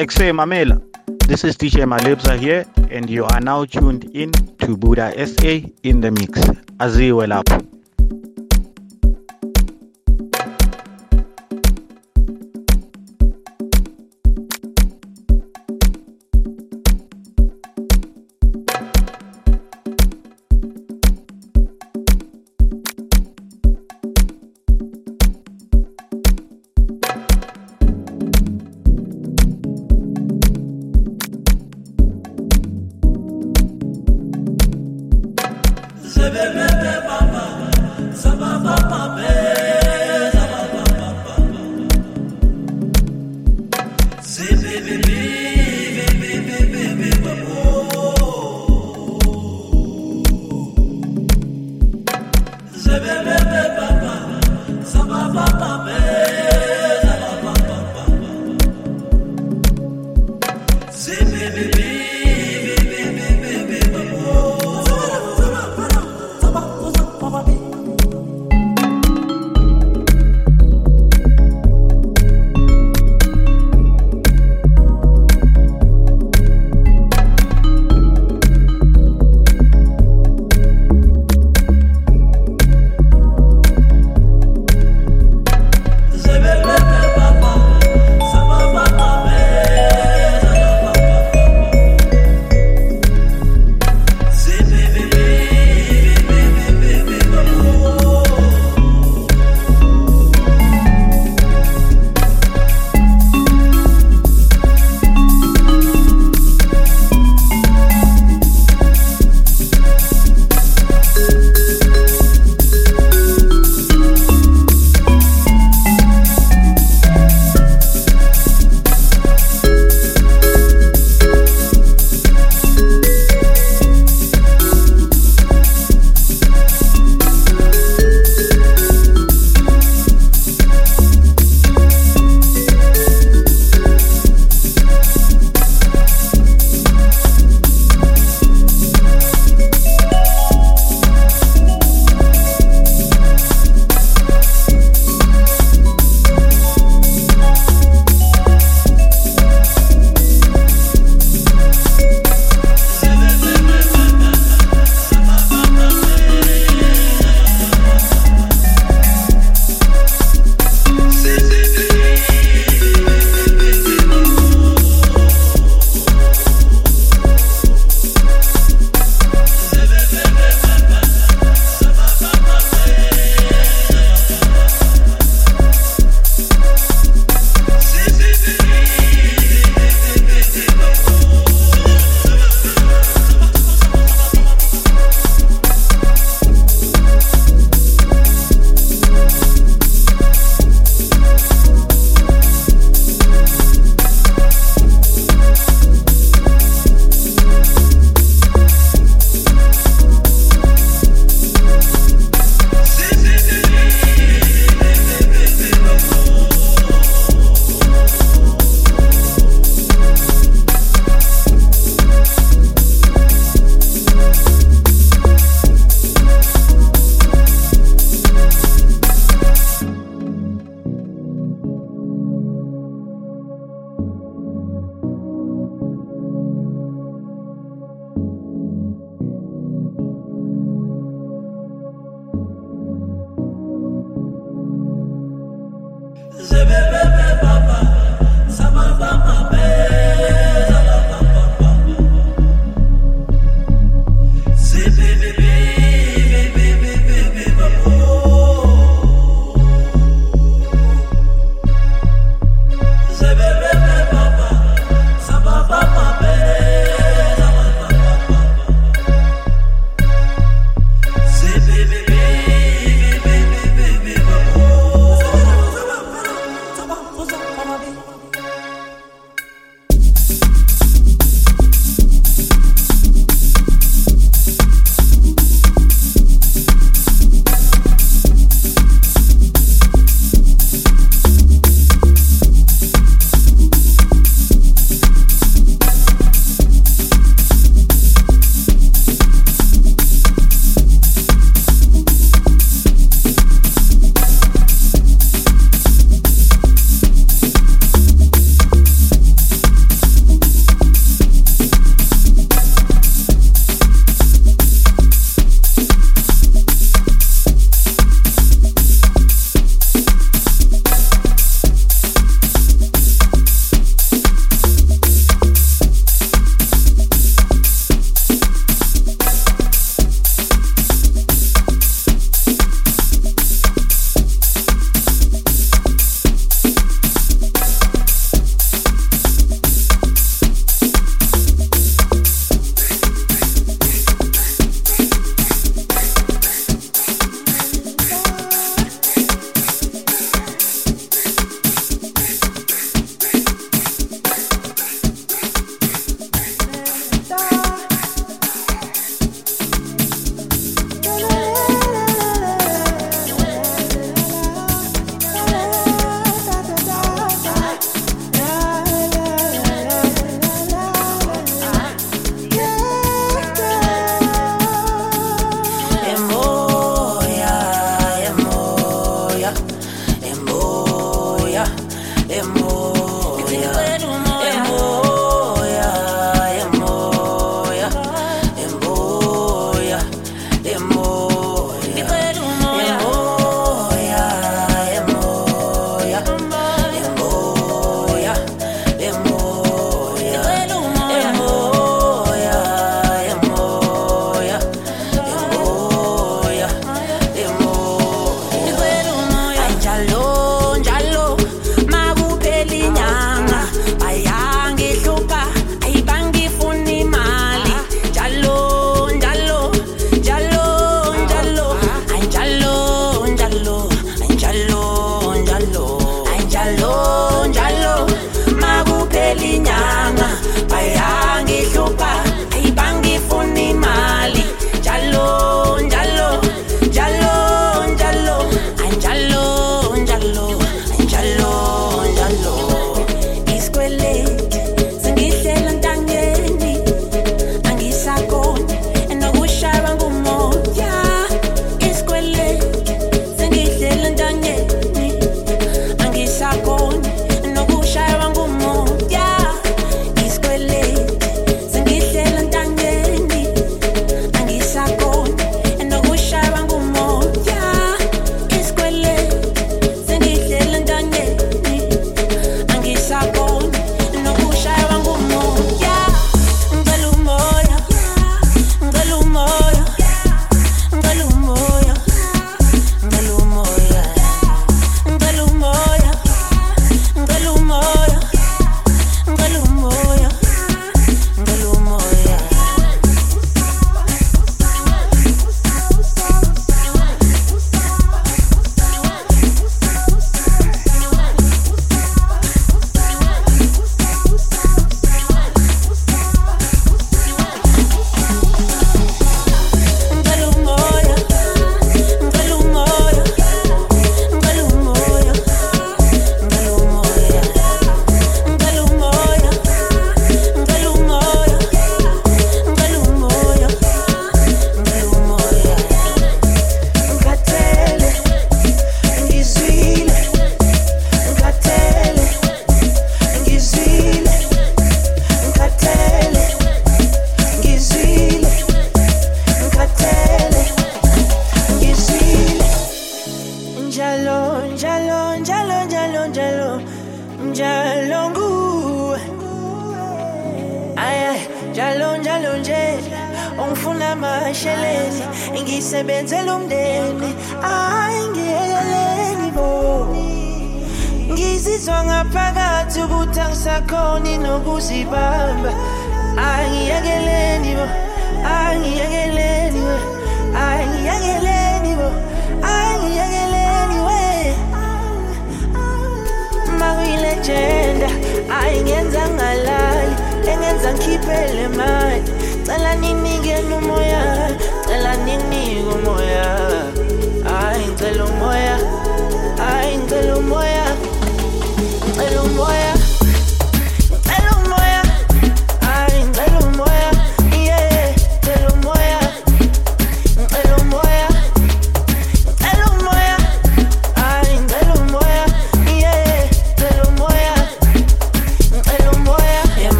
Exe Mamela. This is DJ Malebza here, and you are now tuned in to Buddha SA in the mix. Aziwe lapho.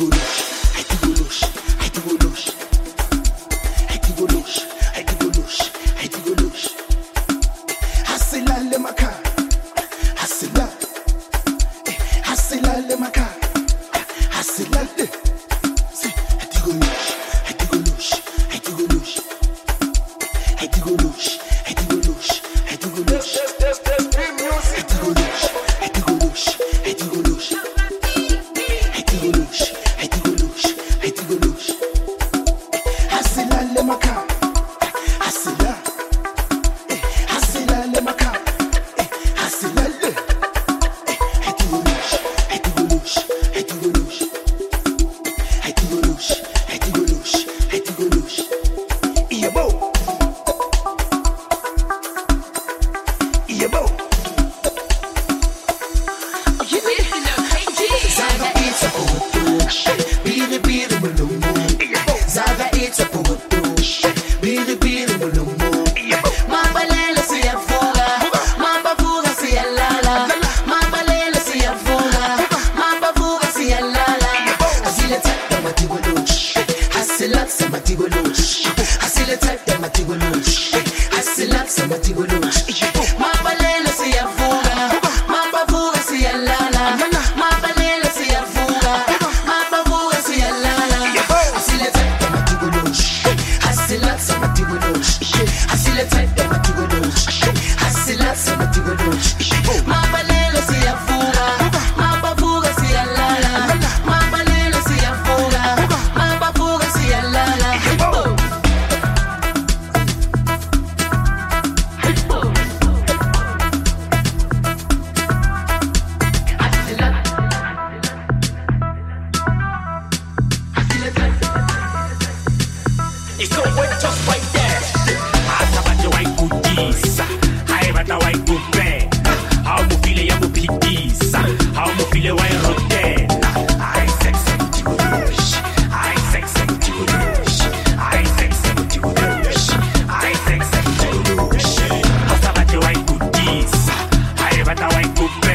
booty. E batla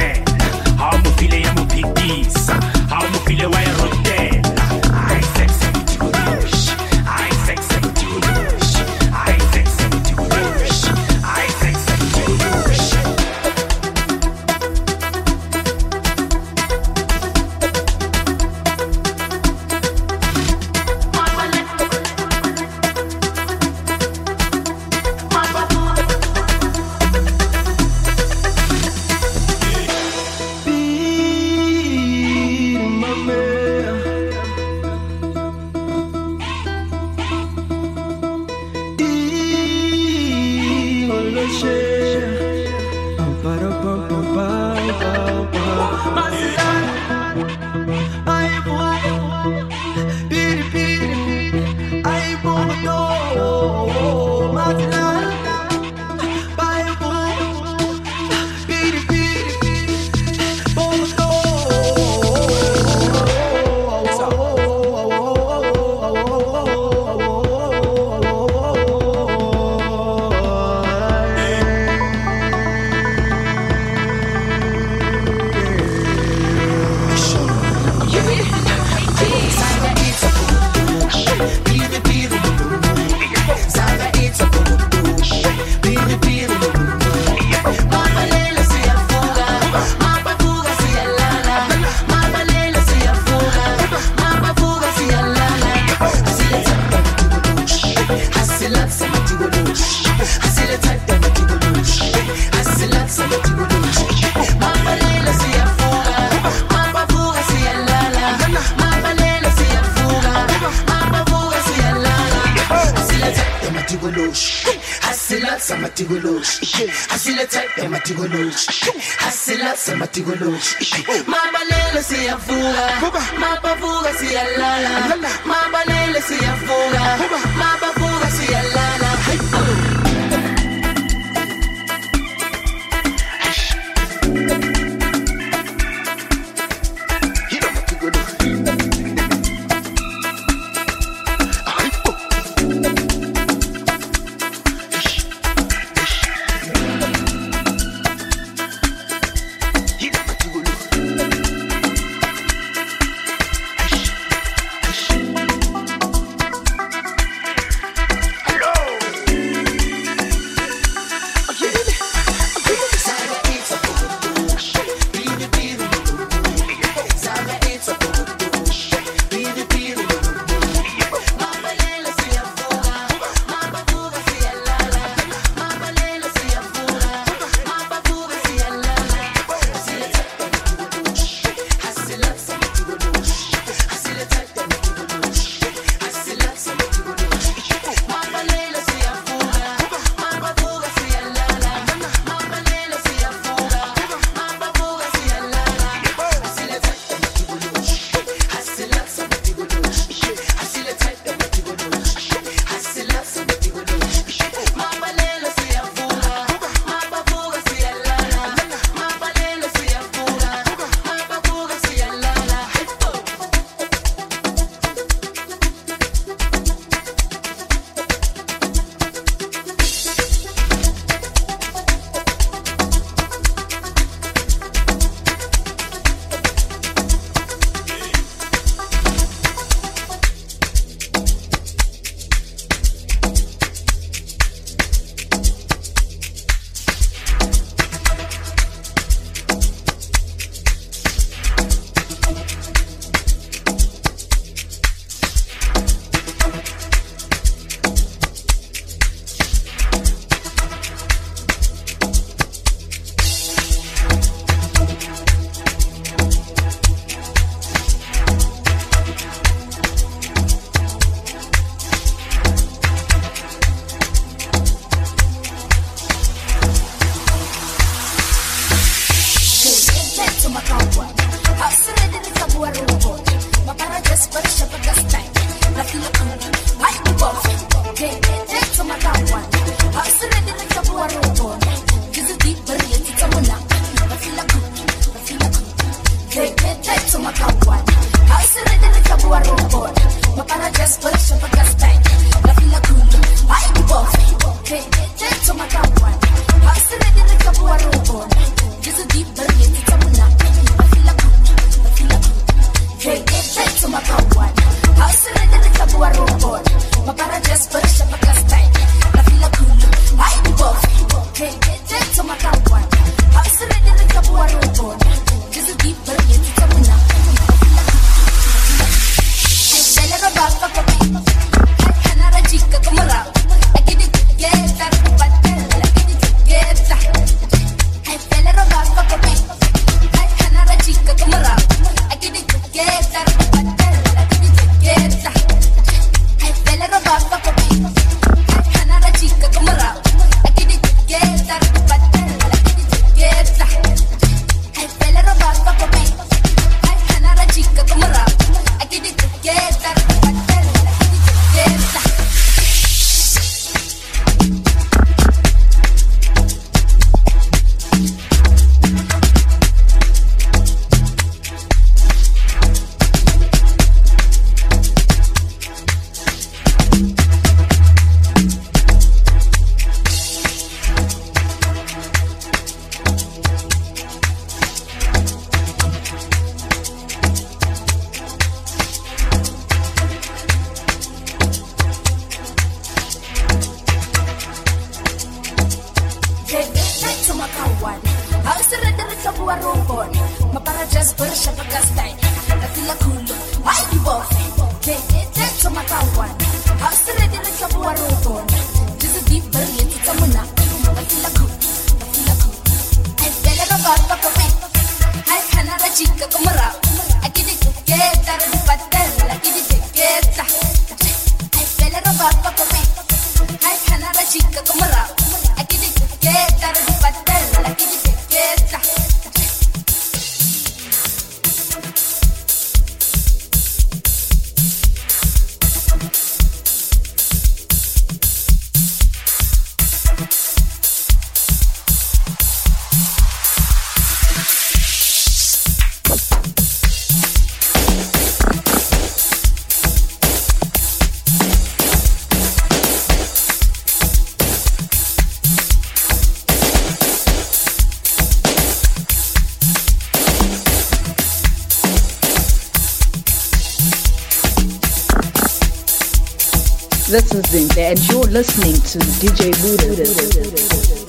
Zinhle, and you're listening to DJ Buddha.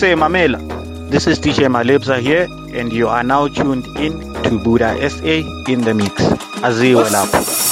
Sexe Mamela. This is DJ Malebza here, and you are now tuned in to Buddha SA in the mix. Aziwe lapho.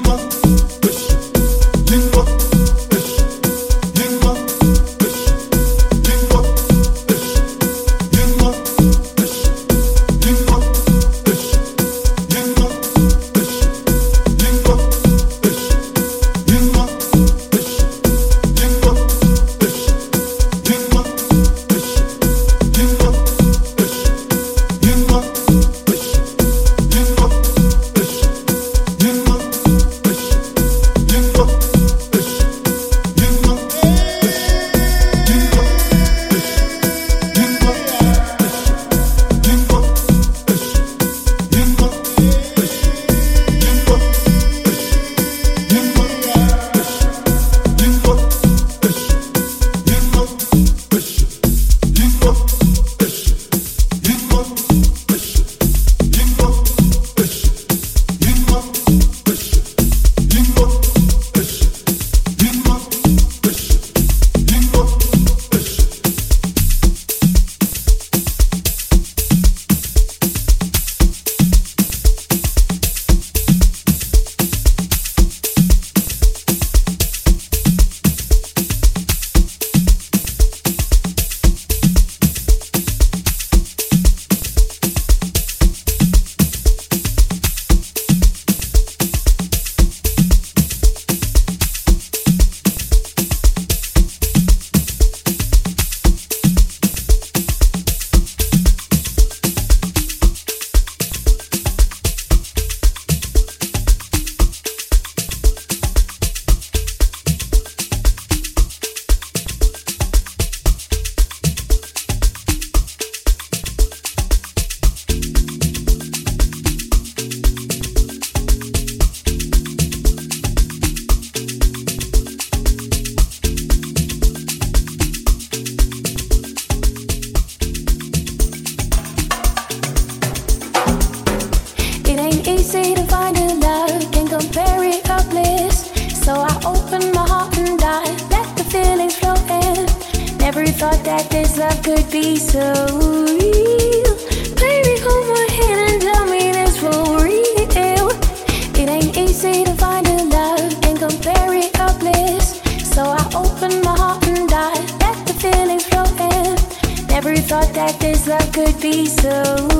tiempo. so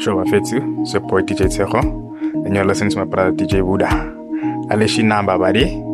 Show my fetu, support DJ Tsero, and you're listening to my brother DJ Buddha. Aleshi Namba Badi.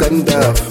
Bakos Gandalf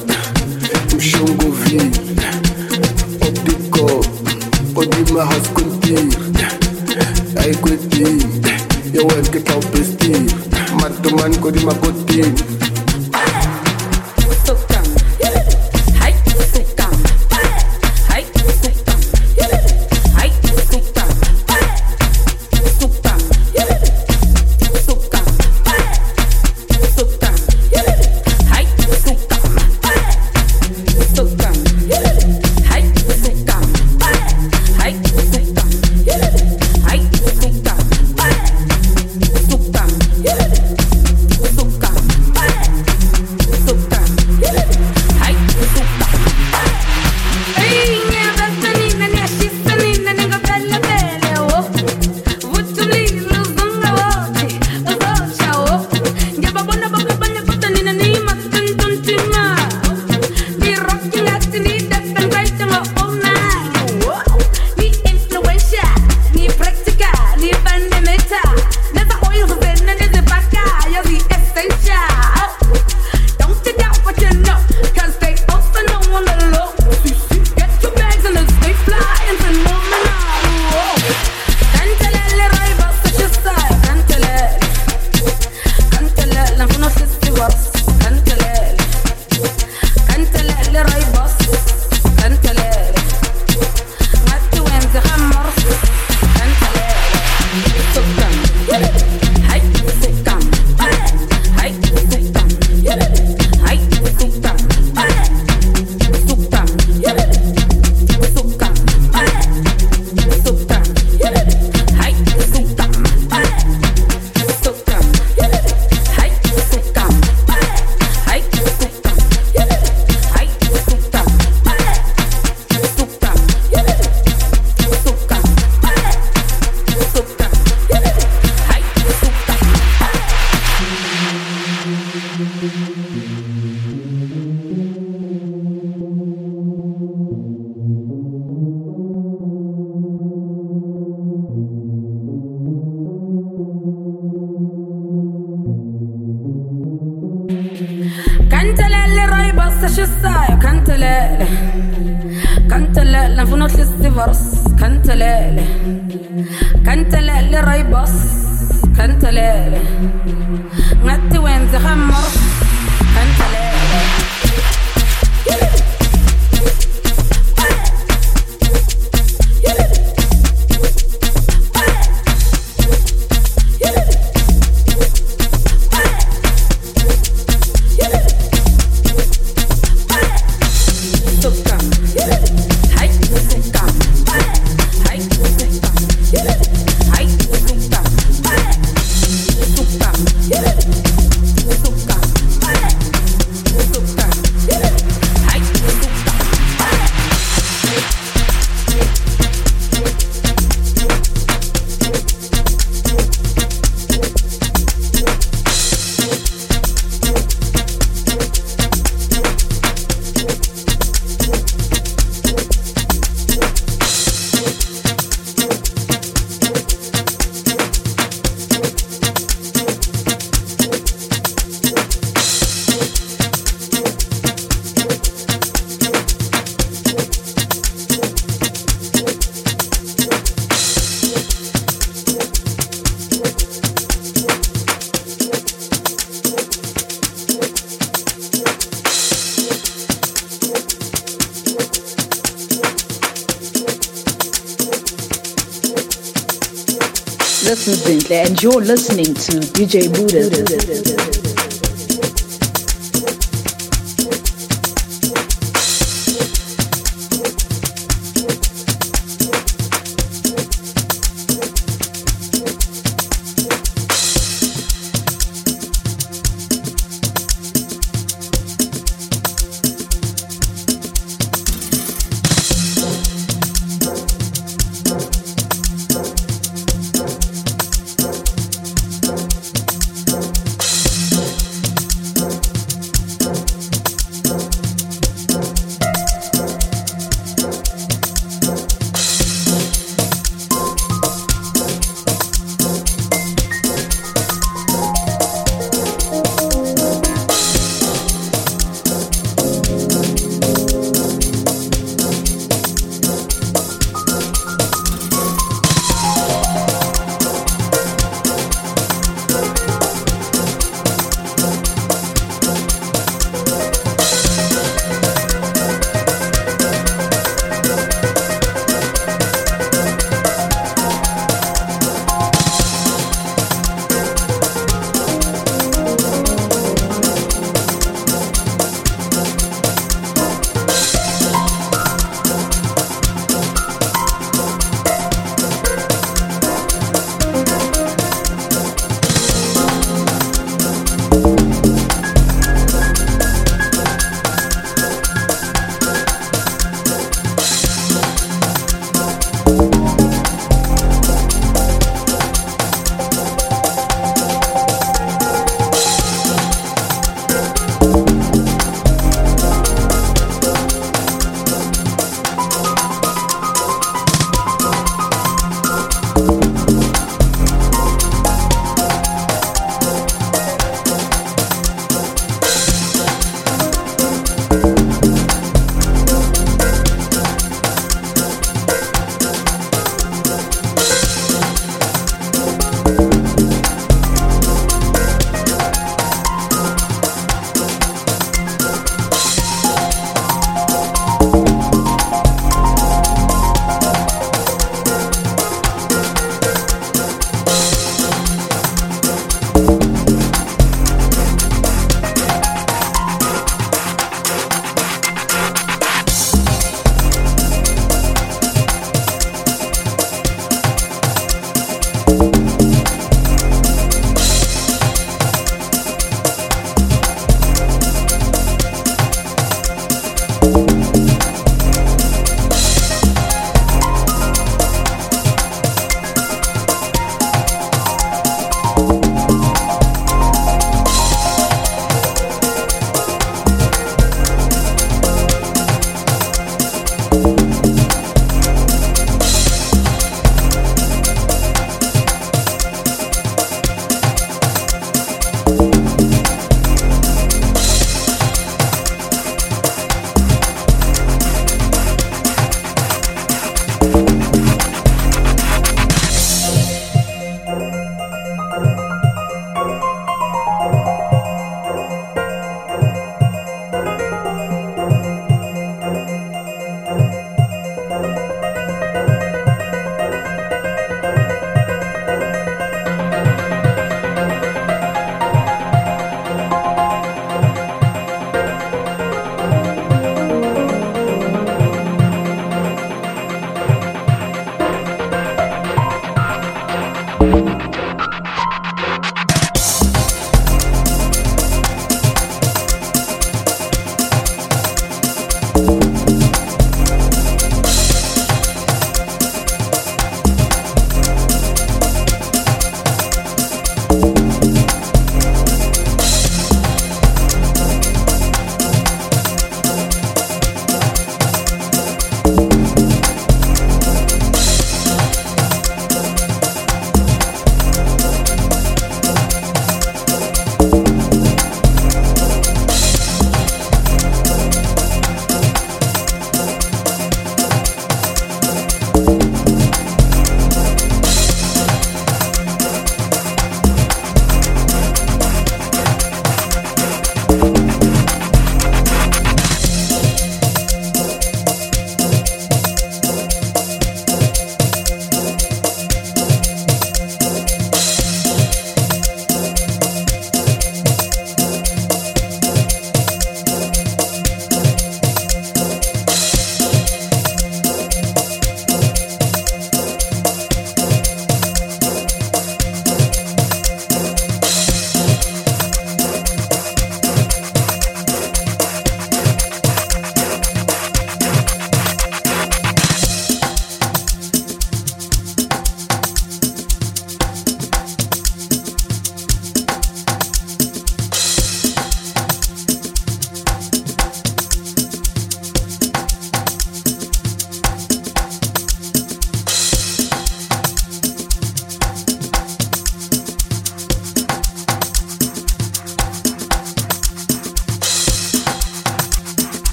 listening to DJ Buddha.